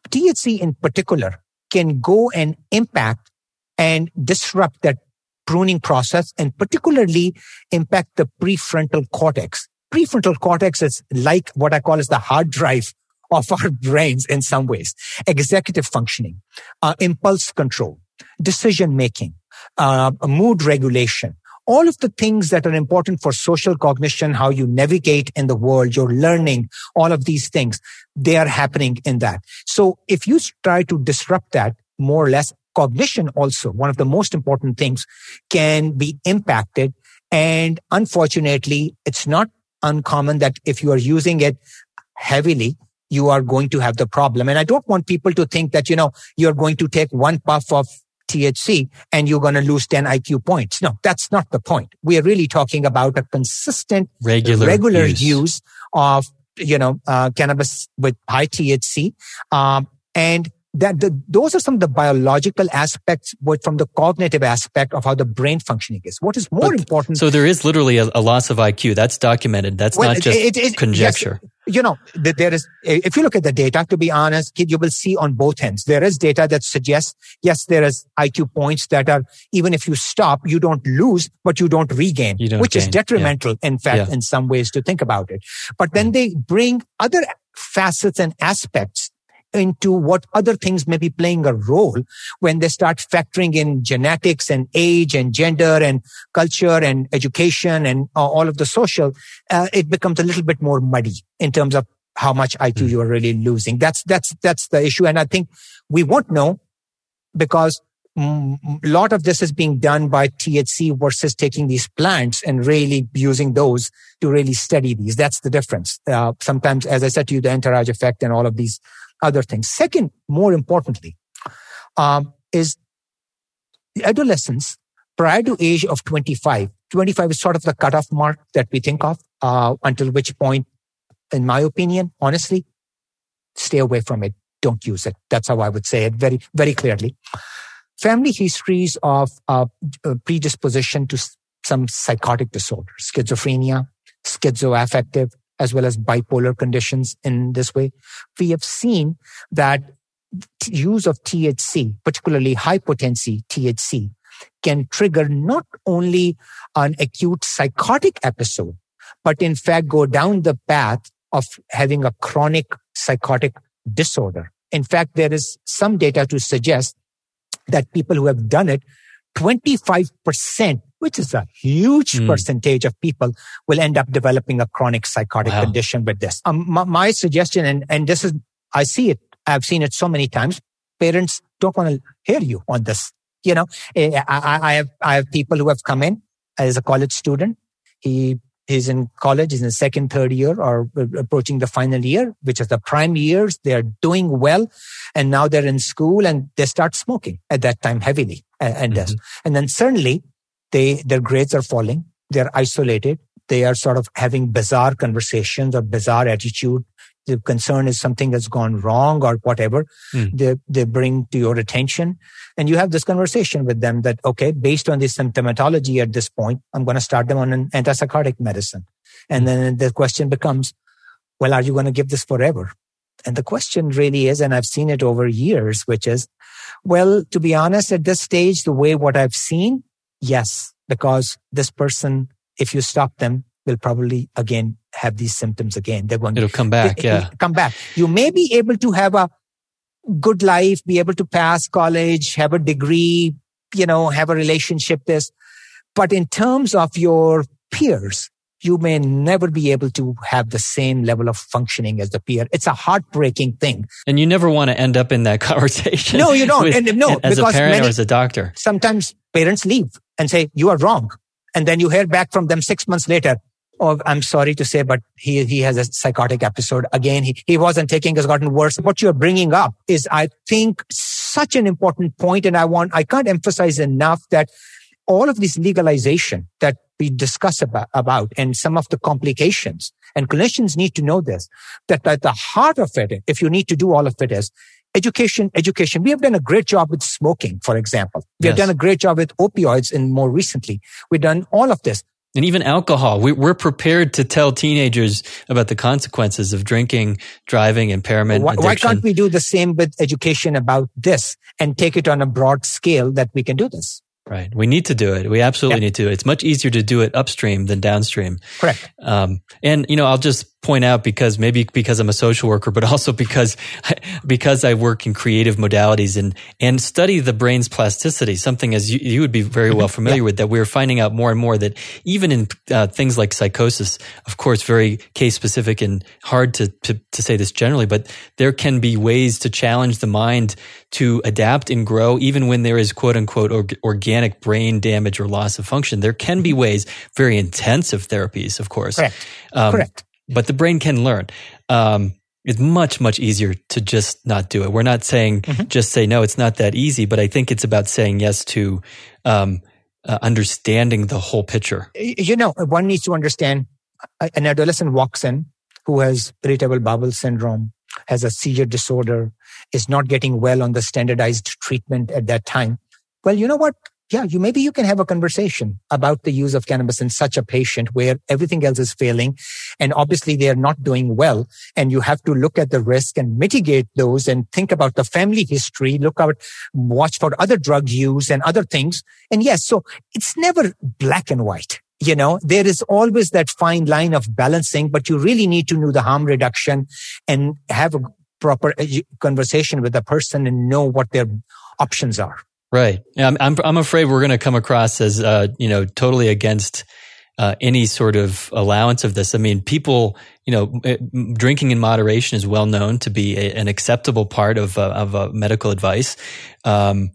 THC in particular can go and impact and disrupt that pruning process and particularly impact the prefrontal cortex. Prefrontal cortex is like what I call as the hard drive of our brains in some ways. Executive functioning, uh, impulse control, decision making, uh, mood regulation, all of the things that are important for social cognition, how you navigate in the world, your learning, all of these things, they are happening in that. So if you try to disrupt that more or less, cognition also, one of the most important things can be impacted. And unfortunately, it's not uncommon that if you are using it heavily, you are going to have the problem. And I don't want people to think that, you know, you're going to take one puff of THC and you're going to lose 10 IQ points. No, that's not the point. We are really talking about a consistent, regular, regular use. use, of, you know, uh, cannabis with high THC. Um, and that the, those are some of the biological aspects but from the cognitive aspect of how the brain functioning is what is more But- important So there is literally a, a loss of IQ. That's documented. That's Well, not just it- it- conjecture. yes, you know, that there is, if you look at the data, to be honest, kid, you will see on both ends. There is data that suggests, yes, there is IQ points that are, even if you stop, you don't lose, but you don't regain, You don't which is gain, yeah. detrimental, in fact, Yeah. Mm. in some ways to think about it. But then they bring other facets and aspects into what other things may be playing a role when they start factoring in genetics and age and gender and culture and education and uh, all of the social, uh, it becomes a little bit more muddy in terms of how much IQ you are really losing. That's, that's, that's the issue. And I think we won't know because a lot of this is being done by THC versus taking these plants and really using those to really study these. That's the difference. Uh, sometimes, as I said to you, the entourage effect and all of these other things. Second, more importantly, um, is adolescence prior to age of 25. 25 is sort of the cutoff mark that we think of, uh, until which point, in my opinion, honestly, stay away from it. Don't use it. That's how I would say it very, very clearly. Family histories of uh, uh, predisposition to some psychotic disorders, schizophrenia, schizoaffective, as well as bipolar conditions in this way. We have seen that use of THC, particularly high potency THC, can trigger not only an acute psychotic episode, but in fact go down the path of having a chronic psychotic disorder. In fact, there is some data to suggest that people who have done it, 25%, which is a huge Mm. percentage of people will end up developing a chronic psychotic Wow. condition with this. Um, my, my suggestion, and, and this is, I see it, I've seen it so many times. Parents don't want to hear you on this. You know, Eh, I, I, I have, I have people who have come in as a college student. He, he's in college, he's in the second, third year or approaching the final year, which is the prime years. They're doing well. And now they're in school and they start smoking at that time heavily and, mm-hmm. and this. And then suddenly they, their grades are falling. They're isolated. They are sort of having bizarre conversations or bizarre attitude. The concern is something that's gone wrong or whatever. Mm. They, they bring to your attention and you have this conversation with them that, okay, based on this symptomatology at this point, I'm going to start them on an antipsychotic medicine. And then the question becomes, well, are you going to give this forever? And the question really is, and I've seen it over years, which is, well, to be honest, at this stage, the way what I've seen, yes, because this person, if you stop them, will probably again have these symptoms again. They're going It'll come back. it- Yeah. come back. You may be able to have a good life, be able to pass college, have a degree, you know, have a relationship, this. But in terms of your peers, you may never be able to have the same level of functioning as the peer. It's a heartbreaking thing. And you never want to end up in that conversation. No, you don't. with- And no, as a because parent many- or as a doctor. Sometimes parents leave and say, you are wrong. And then you hear back from them six months later. Oh, I'm sorry to say, but he, he has a psychotic episode. Again, he, he wasn't taking, has gotten worse. What you're bringing up is, I think, such an important point, And I want, I can't emphasize enough that all of this legalization that we discuss about, about and some of the complications and clinicians need to know this, that at the heart of it, if you need to do all of it is education, education. We have done a great job with smoking, for example. We have done a great job with opioids and more recently. We've done all of this. And even alcohol. We, we're prepared to tell teenagers about the consequences of drinking, driving, impairment, Why, why can't we do the same with education about this and take it on a broad scale that we can do this? Right. We need to do it. We absolutely Yeah. need to. It's much easier to do it upstream than downstream. Correct. Um, and you know, I'll just point out because maybe because I'm a social worker, but also because because I work in creative modalities and and study the brain's plasticity. Something as you, you would be very well mm-hmm. familiar yeah. with that we're finding out more and more that even in uh, things like psychosis, of course, very case specific and hard to, to to say this generally, but there can be ways to challenge the mind to adapt and grow, even when there is quote unquote organic brain damage or loss of function. There can be ways, very intensive therapies, of course. Correct. Um, Correct but the brain can learn. Um, it's much, much easier to just not do it. We're not saying mm-hmm. just say no. It's not that easy, but I think it's about saying yes to um, uh, understanding the whole picture. You know, one needs to understand an adolescent walks in who has irritable bowel syndrome, has a seizure disorder, is not getting well on the standardized treatment at that time. Well, you know what? Yeah, you maybe you can have a conversation about the use of cannabis in such a patient where everything else is failing and obviously they are not doing well. And you have to look at the risk and mitigate those and think about the family history, look out, watch for other drug use and other things. And yes, so it's never black and white. You know, there is always that fine line of balancing, but you really need to know the harm reduction and have a proper uh, conversation with the person and know what their options are. Right. I'm, I'm, I'm afraid we're going to come across as, uh, you know, totally against, uh, any sort of allowance of this. I mean, people, you know, drinking in moderation is well known to be a, an acceptable part of, uh, of uh, medical advice. Um,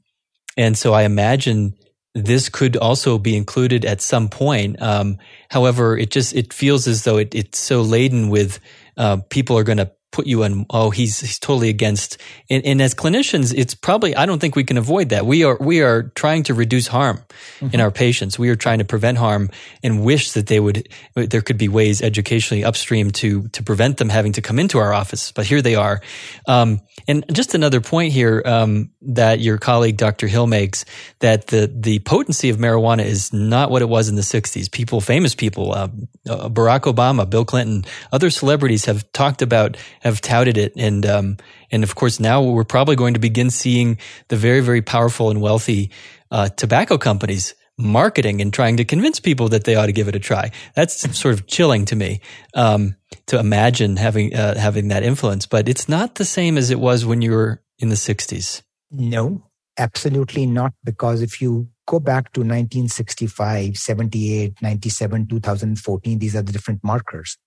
and so I imagine this could also be included at some point. Um, however, it just, it feels as though it, it's so laden with, uh, people are going to put you in, oh, he's, he's totally against. And, and, as clinicians, it's probably, I don't think we can avoid that. We are, we are trying to reduce harm mm-hmm. in our patients. We are trying to prevent harm and wish that they would, there could be ways educationally upstream to, to prevent them having to come into our office. But here they are. Um, and just another point here, um, that your colleague, Dr. Hill makes that the, the potency of marijuana is not what it was in the 60s. People, famous people, uh, uh, Barack Obama, Bill Clinton, other celebrities have talked about have touted it. And, um, and of course, now we're probably going to begin seeing the very, very powerful and wealthy, uh, tobacco companies marketing and trying to convince people that they ought to give it a try. That's sort of chilling to me, um, to imagine having, uh, having that influence, but it's not the same as it was when you were in the sixties. No, absolutely not. Because if you go back to 1965, 78, 97, 2014, these are the different markers.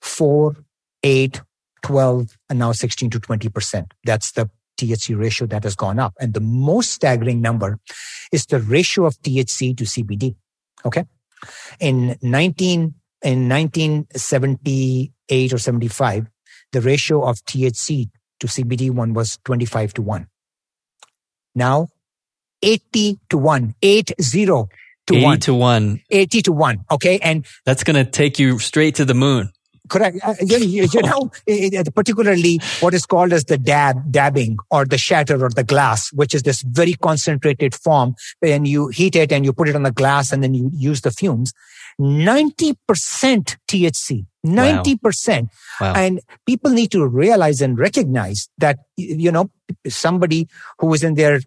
Four, eight, 12 and now 16 to 20%. That's the THC ratio that has gone up. And the most staggering number is the ratio of THC to CBD. Okay. In 19, in 1978 or 75, the ratio of THC to CBD one was 25 to 1. Now 80 to 1, 80 to 80 1. to 1. 80 to 1. Okay. And that's going to take you straight to the moon. Correct. Uh, you, you, know, particularly what is called as the dab, dabbing or the shatter or the glass, which is this very concentrated form. And you heat it and you put it on the glass and then you use the fumes. 90% THC. 90%. Wow. Wow. And people need to realize and recognize that, you know, somebody who is in their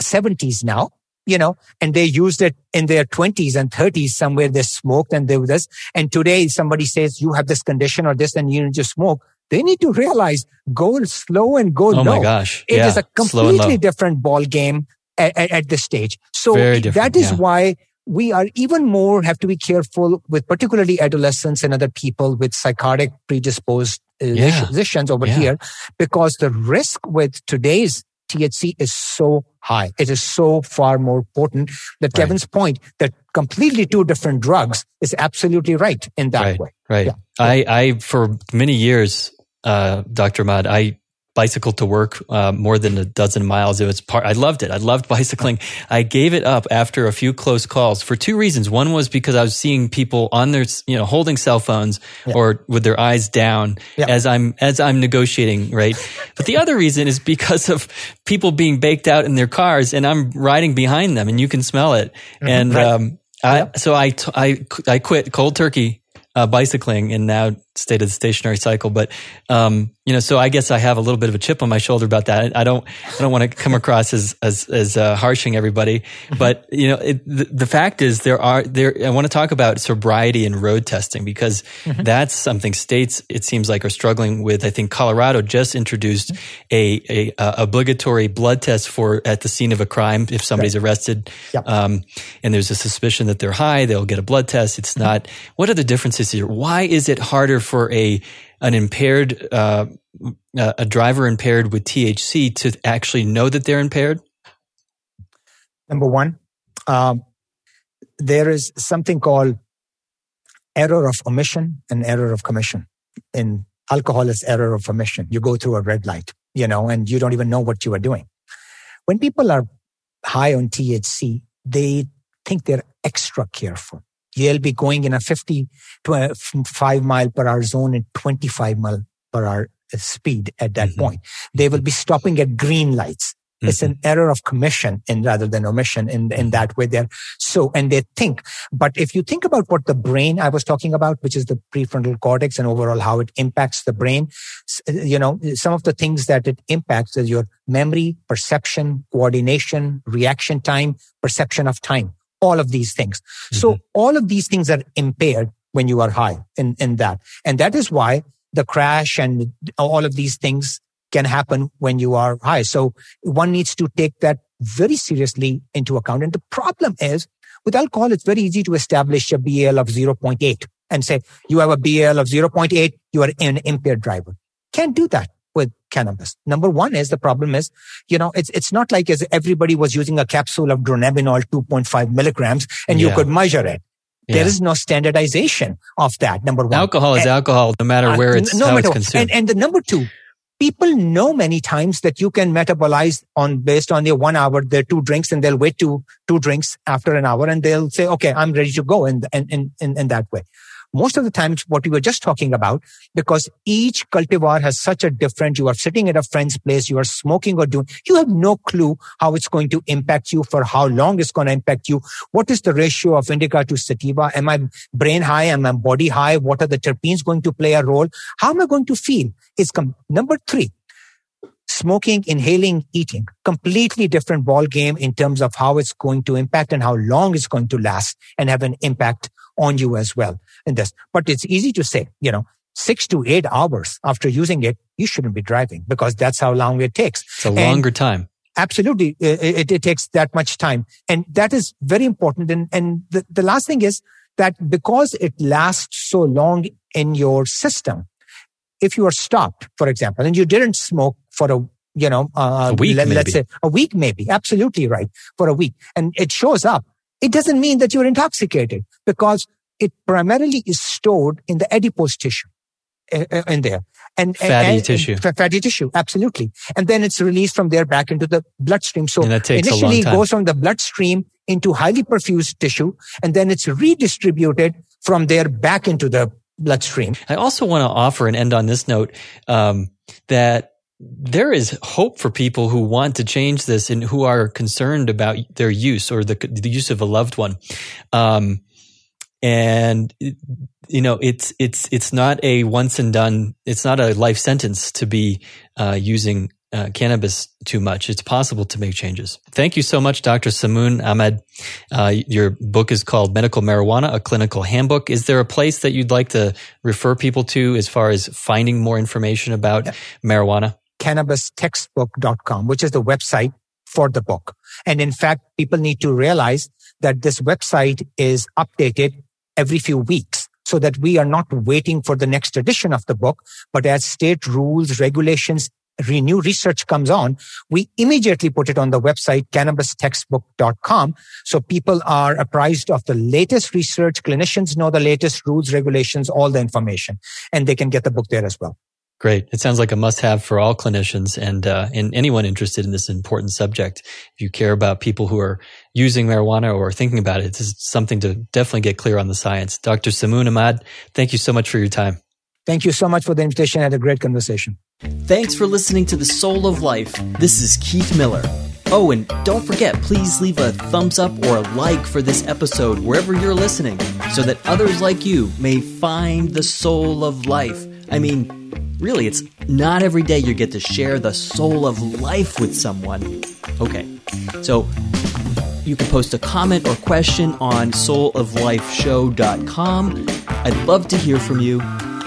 70s now you know, and they used it in their twenties and thirties somewhere they smoked and they do this. And today somebody says you have this condition or this and you just smoke. They need to realize go slow and go oh low. my gosh. It yeah. is a completely different ball game at, at, at this stage. So that is yeah. why we are even more have to be careful with particularly adolescents and other people with psychotic predisposed uh, yeah. positions over here because the risk with today's THC is so high. It is so far more potent that right. Kevin's point that completely two different drugs is absolutely right in that right, way. Right. Yeah. I, I, for many years, uh, Dr. Ahmad, I bicycle to work uh, more than a dozen miles. It was part. I loved it. I loved bicycling. I gave it up after a few close calls for two reasons. One was because I was seeing people on their, you know, holding cell phones yeah. or with their eyes down yeah. as I'm as I'm negotiating, right? but the other reason is because of people being baked out in their cars, and I'm riding behind them, and you can smell it. Mm-hmm. And right. um, I, so I, t- I I quit cold turkey uh, bicycling, and now state of the stationary cycle. But um, you know, so I guess I have a little bit of a chip on my shoulder about that. I don't I don't want to come across as as as uh, harshing everybody, mm-hmm. but you know, it, the, the, fact is there are there. I want to talk about sobriety and road testing because mm-hmm. that's something states it seems like are struggling with. I think Colorado just introduced mm-hmm. a, a, a obligatory blood test for at the scene of a crime if somebody's right. arrested, yep. um, and there's a suspicion that they're high, they'll get a blood test. It's not. What are the differences here? Why is it harder for a an impaired uh, a driver impaired with THC to actually know that they're impaired? Number one, um, there is something called error of omission and error of commission. In alcohol, it's error of omission. You go through a red light, you know, and you don't even know what you are doing. When people are high on THC, they think they're extra careful. You'll be going in a 50, 5 mile per hour zone at 25 mile per hour speed at that mm-hmm. point. They will be stopping at green lights. Mm-hmm. It's an error of commission in rather than omission in, in mm-hmm. that way there. So, and they think, but if you think about what the brain I was talking about, which is the prefrontal cortex and overall how it impacts the brain, you know, some of the things that it impacts is your memory, perception, coordination, reaction time, perception of time all of these things. Mm-hmm. So all of these things are impaired when you are high in, in that. And that is why the crash and all of these things can happen when you are high. So one needs to take that very seriously into account. And the problem is with alcohol, it's very easy to establish a BL of 0.8 and say you have a BL of 0.8. You are an impaired driver. Can't do that cannabis. Number one is the problem is, you know, it's, it's not like as everybody was using a capsule of dronabinol 2.5 milligrams and yeah. you could measure it. Yeah. There is no standardization of that. Number one. Alcohol is and, alcohol, no matter uh, where it's, no how matter, it's consumed. And, and the number two, people know many times that you can metabolize on based on their one hour, their two drinks and they'll wait to two drinks after an hour and they'll say, okay, I'm ready to go in, in, in, in that way most of the times what we were just talking about, because each cultivar has such a different, you are sitting at a friend's place, you are smoking or doing, you have no clue how it's going to impact you, for how long it's going to impact you. What is the ratio of indica to sativa? Am I brain high? Am I body high? What are the terpenes going to play a role? How am I going to feel? Is com- number three smoking, inhaling, eating, completely different ball game in terms of how it's going to impact and how long it's going to last and have an impact on you as well in this. But it's easy to say, you know, six to eight hours after using it, you shouldn't be driving because that's how long it takes. It's a longer time. Absolutely. It, it, it, takes that much time. And that is very important. And, and the, the last thing is that because it lasts so long in your system, if you are stopped, for example, and you didn't smoke for a you know, uh, a week, let, us say a week, maybe. Absolutely right. For a week. And it shows up it doesn't mean that you're intoxicated because it primarily is stored in the adipose tissue uh, uh, in there. And fatty and, tissue. and fatty tissue absolutely. And then it's released from there back into the bloodstream. So initially it goes from the bloodstream into highly perfused tissue and then it's redistributed from there back into the bloodstream. I also want to offer and end on this note um, that there is hope for people who want to change this and who are concerned about their use or the, the use of a loved one. Um, and you know, it's, it's, it's not a once and done. It's not a life sentence to be, uh, using uh, cannabis too much. It's possible to make changes. Thank you so much, Dr. Samoon Ahmad. Uh, your book is called Medical Marijuana, a clinical handbook. Is there a place that you'd like to refer people to as far as finding more information about yeah. marijuana? cannabistextbook.com, which is the website for the book. And in fact, people need to realize that this website is updated every few weeks so that we are not waiting for the next edition of the book, but as state rules, regulations, renew research comes on, we immediately put it on the website, cannabistextbook.com. So people are apprised of the latest research. Clinicians know the latest rules, regulations, all the information, and they can get the book there as well. Great. It sounds like a must have for all clinicians and, uh, and anyone interested in this important subject. If you care about people who are using marijuana or thinking about it, this is something to definitely get clear on the science. Dr. Samoon Ahmad, thank you so much for your time. Thank you so much for the invitation. I had a great conversation. Thanks for listening to The Soul of Life. This is Keith Miller. Oh, and don't forget, please leave a thumbs up or a like for this episode wherever you're listening so that others like you may find the soul of life. I mean, really, it's not every day you get to share the soul of life with someone. Okay, so you can post a comment or question on souloflifeshow.com. I'd love to hear from you.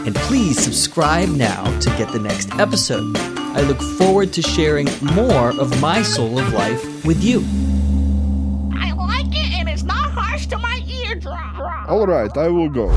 And please subscribe now to get the next episode. I look forward to sharing more of my soul of life with you. I like it and it's not harsh to my eardrum. All right, I will go.